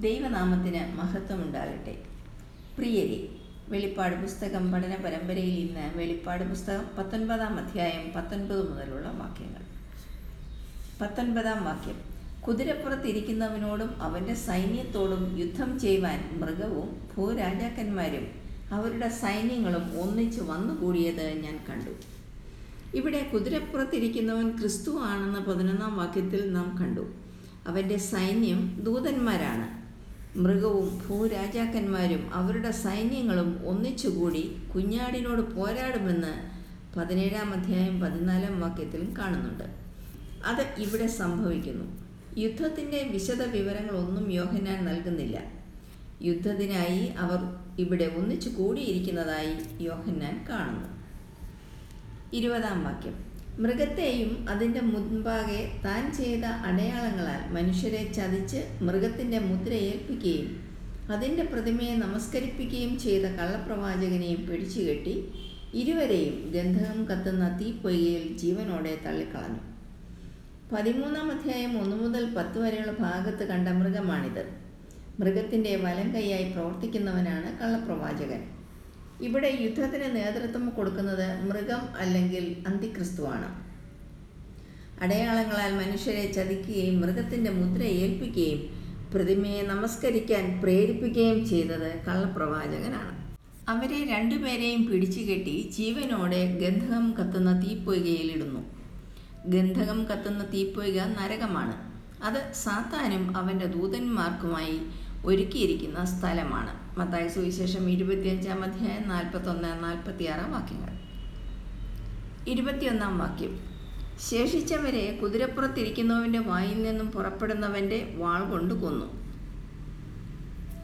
ദൈവനാമത്തിന് മഹത്വമുണ്ടാകട്ടെ. പ്രിയരെ വെളിപ്പാട് പുസ്തകം പഠന പരമ്പരയിൽ ഇന്ന് വെളിപ്പാട് പുസ്തകം പത്തൊൻപതാം അധ്യായം പത്തൊൻപത് മുതലുള്ള വാക്യങ്ങൾ. പത്തൊൻപതാം വാക്യം. കുതിരപ്പുറത്തിരിക്കുന്നവനോടും അവന്റെ സൈന്യത്തോടും യുദ്ധം ചെയ്യുവാൻ മൃഗവും ഭൂരാജാക്കന്മാരും അവരുടെ സൈന്യങ്ങളും ഒന്നിച്ചു വന്നുകൂടിയത് ഞാൻ കണ്ടു. ഇവിടെ കുതിരപ്പുറത്തിരിക്കുന്നവൻ ക്രിസ്തു ആണെന്ന് പതിനൊന്നാം വാക്യത്തിൽ നാം കണ്ടു. അവന്റെ സൈന്യം ദൂതന്മാരാണ്. മൃഗവും ഭൂരാജാക്കന്മാരും അവരുടെ സൈന്യങ്ങളും ഒന്നിച്ചുകൂടി കുഞ്ഞാടിനോട് പോരാടുമെന്ന് പതിനേഴാം അധ്യായം പതിനാലാം വാക്യത്തിലും കാണുന്നുണ്ട്. അത് ഇവിടെ സംഭവിക്കുന്നു. യുദ്ധത്തിന്റെ വിശദ വിവരങ്ങളൊന്നും യോഹനാൻ നൽകുന്നില്ല. യുദ്ധത്തിനായി അവർ ഇവിടെ ഒന്നിച്ചു കൂടിയിരിക്കുന്നതായി യോഹന്നാൻ കാണുന്നു. ഇരുപതാം വാക്യം. മൃഗത്തെയും അതിന്റെ മുൻപാകെ താൻ ചെയ്ത അടയാളങ്ങളാൽ മനുഷ്യരെ ചതിച്ച് മൃഗത്തിന്റെ മുദ്ര ഏൽപ്പിക്കുകയും അതിന്റെ പ്രതിമയെ നമസ്കരിപ്പിക്കുകയും ചെയ്ത കള്ളപ്രവാചകനെയും പിടിച്ചുകെട്ടി ഇരുവരെയും ഗന്ധകം കത്തുന്ന തീപ്പൊയ്കയിൽ ജീവനോടെ തള്ളിക്കളഞ്ഞു. പതിമൂന്നാം അധ്യായം ഒന്ന് മുതൽ പത്ത് വരെയുള്ള ഭാഗത്ത് കണ്ട മൃഗമാണിത്. മൃഗത്തിന്റെ വലം കൈയായി പ്രവർത്തിക്കുന്നവനാണ് കള്ളപ്രവാചകൻ. ഇവിടെ യുദ്ധത്തിന് നേതൃത്വം കൊടുക്കുന്നത് മൃഗം അല്ലെങ്കിൽ അന്തിക്രിസ്തുവാണ്. അടയാളങ്ങളാൽ മനുഷ്യരെ ചതിക്കുകയും മൃഗത്തിന്റെ മുദ്ര ഏൽപ്പിക്കുകയും പ്രതിമയെ നമസ്കരിക്കാൻ പ്രേരിപ്പിക്കുകയും ചെയ്തത് കള്ളപ്രവാചകനാണ്. അവരെ രണ്ടുപേരെയും പിടിച്ചുകെട്ടി ജീവനോടെ ഗന്ധകം കത്തുന്ന തീപ്പൊയ്കയിലിടുന്നു. ഗന്ധകം കത്തുന്ന തീപ്പൊയ്ക നരകമാണ്. അത് സാത്താനും അവന്റെ ദൂതന്മാർക്കുമായി ഒരുക്കിയിരിക്കുന്ന സ്ഥലമാണ്. മത്തായ സുവിശേഷം ഇരുപത്തിയഞ്ചാം അധ്യായം നാൽപ്പത്തൊന്ന് നാൽപ്പത്തിയാറാം വാക്യങ്ങൾ. ഇരുപത്തിയൊന്നാം വാക്യം. ശേഷിച്ചവരെ കുതിരപ്പുറത്തിരിക്കുന്നവന്റെ വായിൽ നിന്നും പുറപ്പെടുന്നവന്റെ വാൾ കൊണ്ട് കൊന്നു.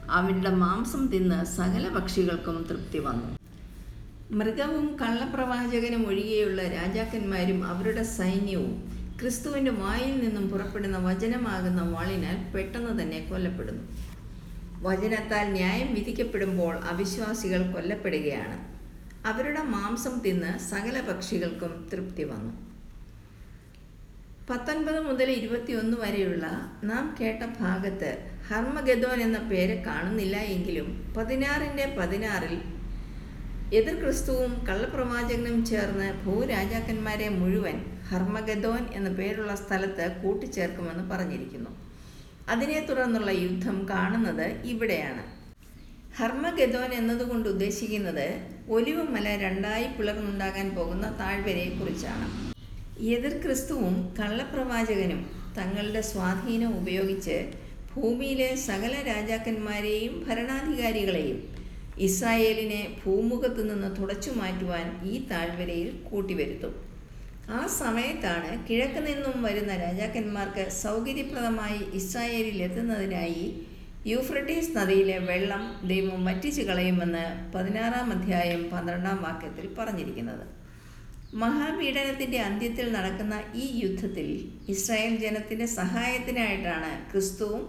അവരുടെ മാംസം തിന്ന് സകല പക്ഷികൾക്കും തൃപ്തി വന്നു. മൃഗവും കള്ളപ്രവാചകനും ഒഴികെയുള്ള രാജാക്കന്മാരും അവരുടെ സൈന്യവും ക്രിസ്തുവിന്റെ വായിൽ നിന്നും പുറപ്പെടുന്ന വചനമാകുന്ന വാളിനാൽ പെട്ടെന്ന് തന്നെ കൊല്ലപ്പെടുന്നു. വചനത്താൽ ന്യായം വിധിക്കപ്പെടുമ്പോൾ അവിശ്വാസികൾ കൊല്ലപ്പെടുകയാണ്. അവരുടെ മാംസം തിന്ന് സകല പക്ഷികൾക്കും തൃപ്തി വന്നു. പത്തൊൻപത് മുതൽ ഇരുപത്തിയൊന്ന് വരെയുള്ള നാം കേട്ട ഭാഗത്ത് ഹർമഗദോൻ എന്ന പേര് കാണുന്നില്ല എങ്കിലും പതിനാറിന്റെ പതിനാറിൽ എതിർ ക്രിസ്തുവും കള്ളപ്രവാചകനും ചേർന്ന് ഭൂരാജാക്കന്മാരെ മുഴുവൻ ഹർമഗദോൻ എന്ന പേരുള്ള സ്ഥലത്ത് കൂട്ടിച്ചേർക്കുമെന്ന് പറഞ്ഞിരിക്കുന്നു. അതിനെ തുടർന്നുള്ള യുദ്ധം കാണുന്നത് ഇവിടെയാണ്. ഹർമ്മഗതോൻ എന്നതുകൊണ്ട് ഉദ്ദേശിക്കുന്നത് ഒലിവ് മല രണ്ടായി പിളർന്നുണ്ടാകാൻ പോകുന്ന താഴ്വരയെക്കുറിച്ചാണ്. എതിർ ക്രിസ്തുവും കള്ളപ്രവാചകനും തങ്ങളുടെ സ്വാധീനം ഉപയോഗിച്ച് ഭൂമിയിലെ സകല രാജാക്കന്മാരെയും ഭരണാധികാരികളെയും ഇസ്രായേലിനെ ഭൂമുഖത്തു നിന്ന് തുടച്ചു മാറ്റുവാൻ ഈ താഴ്വരയിൽ കൂട്ടിവരുത്തും. ആ സമയത്താണ് കിഴക്ക് നിന്നും വരുന്ന രാജാക്കന്മാർക്ക് സൗകര്യപ്രദമായി ഇസ്രായേലിൽ എത്തുന്നതിനായി യൂഫ്രട്ടീസ് നദിയിലെ വെള്ളം ദൈവം വറ്റിച്ചു കളയുമെന്ന് പതിനാറാം അധ്യായം പന്ത്രണ്ടാം വാക്യത്തിൽ പറഞ്ഞിരിക്കുന്നത്. മഹാപീഡനത്തിന്റെ അന്ത്യത്തിൽ നടക്കുന്ന ഈ യുദ്ധത്തിൽ ഇസ്രായേൽ ജനത്തിന്റെ സഹായത്തിനായിട്ടാണ് ക്രിസ്തുവും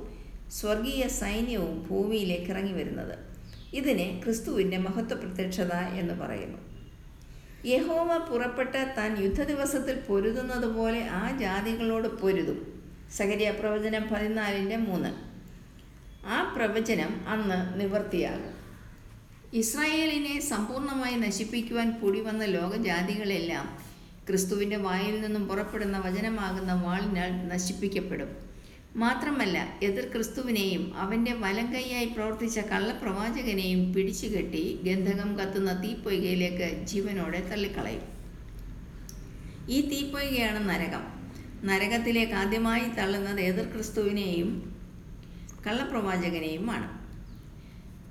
സ്വർഗീയ സൈന്യവും ഭൂമിയിലേക്ക് ഇറങ്ങി വരുന്നത്. ഇതിനെ ക്രിസ്തുവിന്റെ മഹത്വ പ്രത്യക്ഷത എന്ന് പറയുന്നു. യഹോവ പുറപ്പെട്ട താൻ യുദ്ധദിവസത്തിൽ പൊരുതുന്നത് പോലെ ആ ജാതികളോട് പൊരുതും. സകരിയ പ്രവചനം പതിനാലിന്റെ മൂന്ന്. ആ പ്രവചനം അന്ന് നിവർത്തിയാകും. ഇസ്രായേലിനെ സമ്പൂർണമായി നശിപ്പിക്കുവാൻ കൂടി വന്ന ലോകജാതികളെല്ലാം ക്രിസ്തുവിന്റെ വായിൽ നിന്നും പുറപ്പെടുന്ന വചനമാകുന്ന വാളിനാൽ നശിപ്പിക്കപ്പെടും. മാത്രമല്ല എതിർ ക്രിസ്തുവിനെയും അവന്റെ വലം കൈയായി പ്രവർത്തിച്ച കള്ളപ്രവാചകനെയും പിടിച്ചുകെട്ടി ഗന്ധകം കത്തുന്ന തീപ്പൊയ്കയിലേക്ക് ജീവനോടെ തള്ളിക്കളയും. ഈ തീപ്പൊയ്കയാണ് നരകം. നരകത്തിലേക്ക് ആദ്യമായി തള്ളുന്നത് എതിർ ക്രിസ്തുവിനെയും കള്ളപ്രവാചകനെയുമാണ്.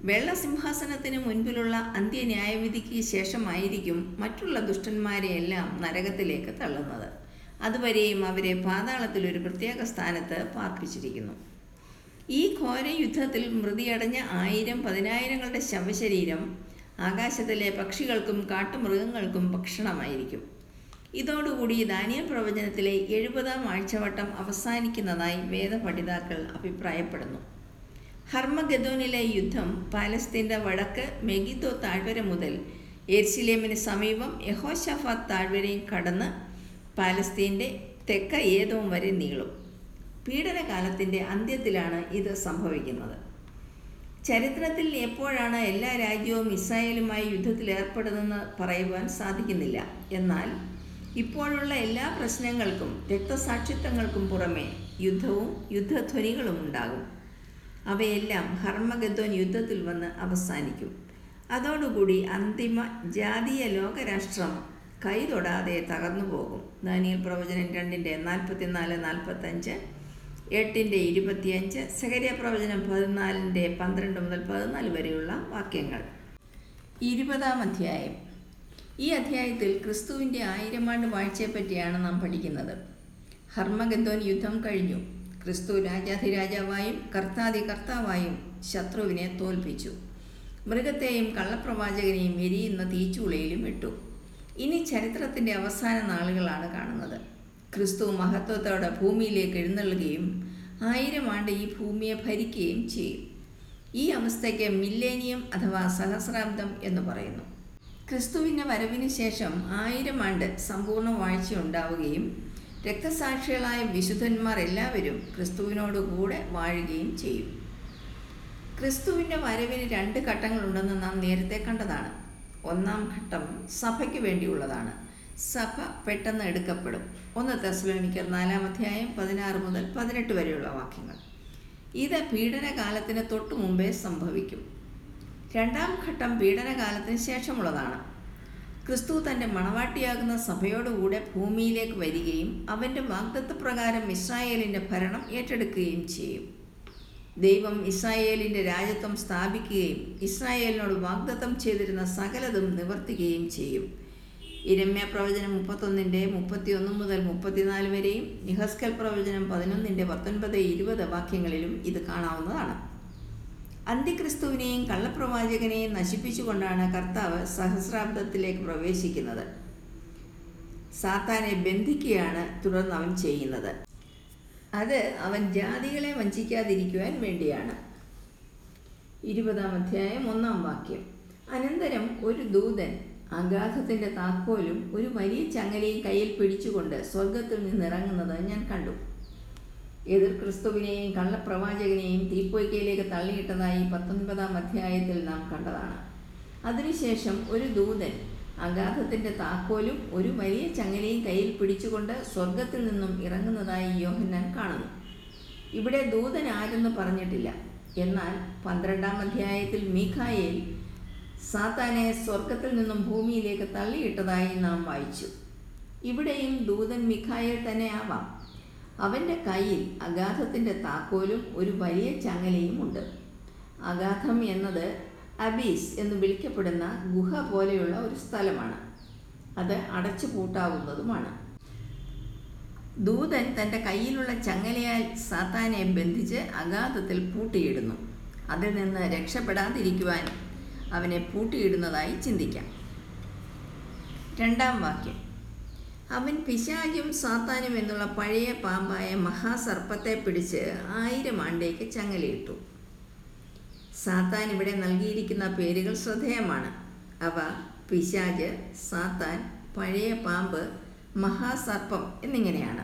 വെള്ളസിംഹാസനത്തിന് മുൻപിലുള്ള അന്ത്യന്യായവിധിക്ക് ശേഷമായിരിക്കും മറ്റുള്ള ദുഷ്ടന്മാരെയെല്ലാം നരകത്തിലേക്ക് തള്ളുന്നത്. അതുവരെയും അവരെ പാതാളത്തിൽ ഒരു പ്രത്യേക സ്ഥാനത്ത് പാർപ്പിച്ചിരിക്കുന്നു. ഈ ഘോര യുദ്ധത്തിൽ മൃതിയടഞ്ഞ ആയിരം പതിനായിരങ്ങളുടെ ശവശരീരം ആകാശത്തിലെ പക്ഷികൾക്കും കാട്ടുമൃഗങ്ങൾക്കും ഭക്ഷണമായിരിക്കും. ഇതോടുകൂടി ദാനിയൽ പ്രവചനത്തിലെ എഴുപതാം ആഴ്ചവട്ടം അവസാനിക്കുന്നതായി വേദപഠിതാക്കൾ അഭിപ്രായപ്പെടുന്നു. ഹർമഗദോനിലെ യുദ്ധം പാലസ്തീന്റെ വടക്ക് മെഗിദോ താഴ്വര മുതൽ എർസിലേമിന് സമീപം യഹോഷഫാത്ത് താഴ്വരയും കടന്ന് പാലസ്തീന്റെ തെക്ക ഏതവും വരെ നീളും. പീഡനകാലത്തിന്റെ അന്ത്യത്തിലാണ് ഇത് സംഭവിക്കുന്നത്. ചരിത്രത്തിൽ എപ്പോഴാണ് എല്ലാ രാജ്യവും ഇസ്രായേലുമായി യുദ്ധത്തിൽ ഏർപ്പെടുന്നതെന്ന് പറയുവാൻ സാധിക്കുന്നില്ല. എന്നാൽ ഇപ്പോഴുള്ള എല്ലാ പ്രശ്നങ്ങൾക്കും രക്തസാക്ഷിത്വങ്ങൾക്കും പുറമെ യുദ്ധവും യുദ്ധധ്വനികളും ഉണ്ടാകും. അവയെല്ലാം ഹർമ്മഗദ്വൻ യുദ്ധത്തിൽ വന്ന് അവസാനിക്കും. അതോടുകൂടി അന്തിമ ജാതീയ ലോകരാഷ്ട്രം കൈതൊടാതെ തകർന്നു പോകും. ദാനിയൽ പ്രവചനം രണ്ടിന്റെ നാൽപ്പത്തിനാല് നാൽപ്പത്തഞ്ച് എട്ടിന്റെ ഇരുപത്തിയഞ്ച് സഹരിയ പ്രവചനം പതിനാലിന്റെ പന്ത്രണ്ട് മുതൽ പതിനാല് വരെയുള്ള വാക്യങ്ങൾ. ഇരുപതാം അധ്യായം. ഈ അധ്യായത്തിൽ ക്രിസ്തുവിന്റെ ആയിരം ആണ്ട് വാഴ്ചയെപ്പറ്റിയാണ് നാം പഠിക്കുന്നത്. ഹർമഗദ്വൻ യുദ്ധം കഴിഞ്ഞു. ക്രിസ്തു രാജാധിരാജാവായും കർത്താതി കർത്താവായും ശത്രുവിനെ തോൽപ്പിച്ചു. മൃഗത്തെയും കള്ളപ്രവാചകനെയും എരിയുന്ന തീച്ചുളയിലും ഇട്ടു. ഇനി ചരിത്രത്തിന്റെ അവസാന നാളുകളാണ് കാണുന്നത്. ക്രിസ്തു മഹത്വത്തോടെ ഭൂമിയിലേക്ക് എഴുന്നള്ളുകയും ആയിരം ആണ്ട് ഈ ഭൂമിയെ ഭരിക്കുകയും ചെയ്യും. ഈ അവസ്ഥയ്ക്ക് മില്ലേനിയം അഥവാ സഹസ്രാബ്ദം എന്ന് പറയുന്നു. ക്രിസ്തുവിന്റെ വരവിന് ശേഷം ആയിരം ആണ്ട് സമ്പൂർണ വാഴ്ച ഉണ്ടാവുകയും രക്തസാക്ഷികളായ വിശുദ്ധന്മാർ എല്ലാവരും ക്രിസ്തുവിനോട് കൂടെ വാഴുകയും ചെയ്യും. ക്രിസ്തുവിന്റെ വരവിന് രണ്ട് ഘട്ടങ്ങളുണ്ടെന്ന് നാം നേരത്തെ കണ്ടതാണ്. ഒന്നാം ഘട്ടം സഭയ്ക്ക് വേണ്ടിയുള്ളതാണ്. സഭ പെട്ടെന്ന് എടുക്കപ്പെടും. ഒന്ന് തെസ്ലോനിക്കർ നാലാം അധ്യായം പതിനാറ് മുതൽ പതിനെട്ട് വരെയുള്ള വാക്യങ്ങൾ. ഇത് പീഡനകാലത്തിന് തൊട്ടു മുമ്പേ സംഭവിക്കും. രണ്ടാം ഘട്ടം പീഡനകാലത്തിന് ശേഷമുള്ളതാണ്. ക്രിസ്തു തന്റെ മണവാട്ടിയാകുന്ന സഭയോടുകൂടെ ഭൂമിയിലേക്ക് വരികയും അവന്റെ വാഗ്ദത്വപ്രകാരം ഇസ്രായേലിന്റെ ഭരണം ഏറ്റെടുക്കുകയും ചെയ്യും. ദൈവം ഇസ്രായേലിന്റെ രാജ്യത്വം സ്ഥാപിക്കുകയും ഇസ്രായേലിനോട് വാഗ്ദത്തം ചെയ്തിരുന്ന സകലതും നിവർത്തിക്കുകയും ചെയ്യും. ഇരമ്യ പ്രവചനം മുപ്പത്തൊന്നിന്റെ മുപ്പത്തിയൊന്ന് മുതൽ മുപ്പത്തിനാല് വരെയും നിഹസ്കൽ പ്രവചനം പതിനൊന്നിന്റെ പത്തൊൻപത് ഇരുപത് വാക്യങ്ങളിലും ഇത് കാണാവുന്നതാണ്. അന്ത്യക്രിസ്തുവിനെയും കള്ളപ്രവാചകനെയും നശിപ്പിച്ചുകൊണ്ടാണ് കർത്താവ് സഹസ്രാബ്ദത്തിലേക്ക് പ്രവേശിക്കുന്നത്. സാത്താനെ ബന്ധിക്കുകയാണ് തുടർന്ന് അവൻ ചെയ്യുന്നത്. അത് അവൻ ജാതികളെ വഞ്ചിക്കാതിരിക്കുവാൻ വേണ്ടിയാണ്. ഇരുപതാം അധ്യായം ഒന്നാം വാക്യം. അനന്തരം ഒരു ദൂതൻ അഗാധത്തിന്റെ താക്കോലും ഒരു വലിയ ചങ്ങലയും കയ്യിൽ പിടിച്ചുകൊണ്ട് സ്വർഗത്തിൽ നിന്നിറങ്ങുന്നത് ഞാൻ കണ്ടു. എതിർ ക്രിസ്തുവിനെയും കള്ളപ്രവാചകനെയും തീപ്പൊയ്ക്കയിലേക്ക് തള്ളിയിട്ടതായി പത്തൊൻപതാം അധ്യായത്തിൽ നാം കണ്ടതാണ്. അതിനുശേഷം ഒരു ദൂതൻ അഗാധത്തിന്റെ താക്കോലും ഒരു വലിയ ചങ്ങലയും കയ്യിൽ പിടിച്ചുകൊണ്ട് സ്വർഗത്തിൽ നിന്നും ഇറങ്ങുന്നതായി യോഹന്നാൻ കാണുന്നു. ഇവിടെ ദൂതൻ ആരെന്ന് പറഞ്ഞിട്ടില്ല. എന്നാൽ പന്ത്രണ്ടാം അധ്യായത്തിൽ മീഖായേൽ സാത്താനെ സ്വർഗത്തിൽ നിന്നും ഭൂമിയിലേക്ക് തള്ളിയിട്ടതായി നാം വായിച്ചു. ഇവിടെയും ദൂതൻ മിഖായേൽ തന്നെ ആവാം. അവന്റെ കയ്യിൽ അഗാധത്തിന്റെ താക്കോലും ഒരു വലിയ ചങ്ങലയും ഉണ്ട്. അഗാധം എന്നത് അബീസ് എന്ന് വിളിക്കപ്പെടുന്ന ഗുഹ പോലെയുള്ള ഒരു സ്ഥലമാണ്. അത് അടച്ചു പൂട്ടാവുന്നതുമാണ്. ദൂതൻ തന്റെ കയ്യിലുള്ള ചങ്ങലയാൽ സാത്താനെ ബന്ധിച്ച് അഗാധത്തിൽ പൂട്ടിയിടുന്നു. അതിൽ നിന്ന് രക്ഷപ്പെടാതിരിക്കുവാൻ അവനെ പൂട്ടിയിടുന്നതായി ചിന്തിക്കാം. രണ്ടാം വാക്യം. അവൻ പിശാചും സാത്താനും എന്നുള്ള പഴയ പാമ്പായ മഹാസർപ്പത്തെ പിടിച്ച് ആയിരം ആണ്ടേക്ക് ചങ്ങലയിട്ടു. സാത്താൻ ഇവിടെ നൽകിയിരിക്കുന്ന പേരുകൾ ശ്രദ്ധേയമാണ്. അവ പിശാജ് സാത്താൻ പഴയ പാമ്പ് മഹാസർപ്പം എന്നിങ്ങനെയാണ്.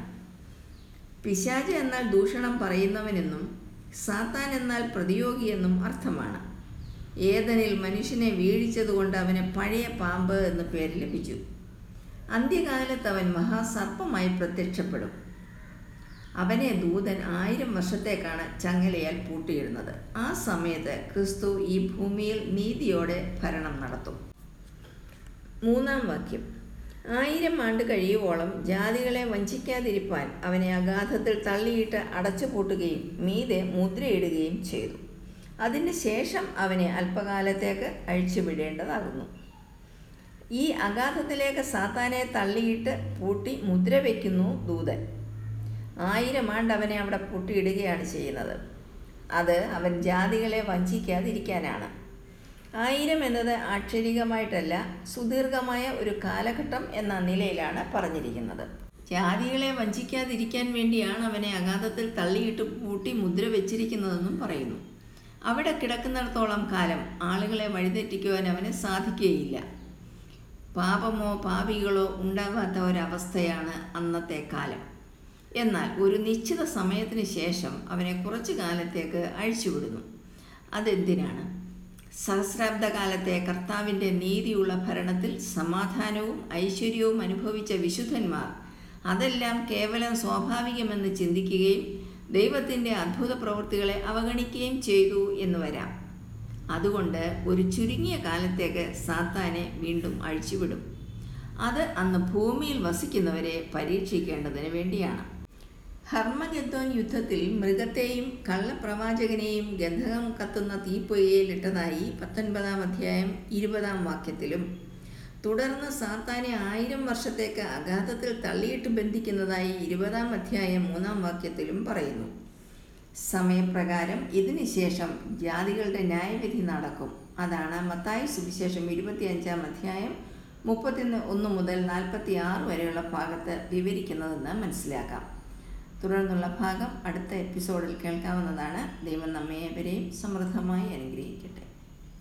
പിശാജ് എന്നാൽ ദൂഷണം പറയുന്നവനെന്നും സാത്താൻ എന്നാൽ പ്രതിയോഗിയെന്നും അർത്ഥമാണ്. ഏതനിൽ മനുഷ്യനെ വീഴിച്ചതുകൊണ്ട് അവന് പഴയ പാമ്പ് എന്ന പേര് ലഭിച്ചു. അന്ത്യകാലത്ത് അവൻ മഹാസർപ്പമായി പ്രത്യക്ഷപ്പെടും. അവനെ ദൂതൻ ആയിരം വർഷത്തേക്കാണ് ചങ്ങലയാൽ പൂട്ടിയിടുന്നത്. ആ സമയത്ത് ക്രിസ്തു ഈ ഭൂമിയിൽ നീതിയോടെ ഭരണം നടത്തും. മൂന്നാം വാക്യം. ആയിരം ആണ്ട് കഴിയുവോളം ജാതികളെ വഞ്ചിക്കാതിരിപ്പാൻ അവനെ അഗാധത്തിൽ തള്ളിയിട്ട് അടച്ചുപൂട്ടുകയും മീതെ മുദ്രയിടുകയും ചെയ്തു. അതിന് ശേഷം അവനെ അല്പകാലത്തേക്ക് അഴിച്ചുവിടേണ്ടതാകുന്നു. ഈ അഗാധത്തിലേക്ക് സാത്താനെ തള്ളിയിട്ട് പൂട്ടി മുദ്ര വയ്ക്കുന്നു ദൂതൻ. ആയിരം ആണ്ട് അവനെ അവിടെ പൂട്ടിയിടുകയാണ് ചെയ്യുന്നത്. അത് അവൻ ജാതികളെ വഞ്ചിക്കാതിരിക്കാനാണ്. ആയിരം എന്നത് ആക്ഷരികമായിട്ടല്ല സുദീർഘമായ ഒരു കാലഘട്ടം എന്ന നിലയിലാണ് പറഞ്ഞിരിക്കുന്നത്. ജാതികളെ വഞ്ചിക്കാതിരിക്കാൻ വേണ്ടിയാണ് അവനെ അഗാധത്തിൽ തള്ളിയിട്ട് പൂട്ടി മുദ്ര വെച്ചിരിക്കുന്നതെന്നും പറയുന്നു. അവിടെ കിടക്കുന്നിടത്തോളം കാലം ആളുകളെ വഴിതെറ്റിക്കുവാൻ അവന് സാധിക്കുകയില്ല. പാപമോ പാപികളോ ഉണ്ടാകാത്ത ഒരവസ്ഥയാണ് അന്നത്തെ കാലം. എന്നാൽ ഒരു നിശ്ചിത സമയത്തിന് ശേഷം അവനെ കുറച്ചു കാലത്തേക്ക് അഴിച്ചുവിടുന്നു. അതെന്തിനാണ്? സഹസ്രാബ്ദ കാലത്തെ കർത്താവിന്റെ നീതിയുള്ള ഭരണത്തിൽ സമാധാനവും ഐശ്വര്യവും അനുഭവിച്ച വിശുദ്ധന്മാർ അതെല്ലാം കേവലം സ്വാഭാവികമെന്ന് ചിന്തിക്കുകയും ദൈവത്തിന്റെ അത്ഭുത പ്രവൃത്തികളെ അവഗണിക്കുകയും ചെയ്തു എന്ന് വരാം. അതുകൊണ്ട് ഒരു ചുരുങ്ങിയ കാലത്തേക്ക് സാത്താനെ വീണ്ടും അഴിച്ചുവിടും. അത് അന്ന് ഭൂമിയിൽ വസിക്കുന്നവരെ പരീക്ഷിക്കേണ്ടതിന് വേണ്ടിയാണ്. ഹർമഗദ്ദോൻ യുദ്ധത്തിൽ മൃഗത്തെയും കള്ളപ്രവാചകനെയും ഗന്ധകം കത്തുന്ന തീപ്പൊയ്യയിലിട്ടതായി പത്തൊൻപതാം അധ്യായം ഇരുപതാം വാക്യത്തിലും. തുടർന്ന് സാത്താനെ ആയിരം വർഷത്തേക്ക് അഗാധത്തിൽ തള്ളിയിട്ട് ബന്ധിക്കുന്നതായി ഇരുപതാം അധ്യായം മൂന്നാം വാക്യത്തിലും പറയുന്നു. സമയപ്രകാരം ഇതിനുശേഷം ജാതികളുടെ ന്യായവിധി നടക്കും. അതാണ് മത്തായി സുവിശേഷം ഇരുപത്തിയഞ്ചാം അധ്യായം മുപ്പത്തിയൊന്ന് ഒന്ന് മുതൽ നാൽപ്പത്തി ആറ് വരെയുള്ള ഭാഗത്ത് വിവരിക്കുന്നതെന്ന് മനസ്സിലാക്കാം. തുടർന്നുള്ള ഭാഗം അടുത്ത എപ്പിസോഡിൽ കേൾക്കാവുന്നതാണ്. ദൈവം നമ്മെ ഏവരെയും സമൃദ്ധമായി അനുഗ്രഹിക്കും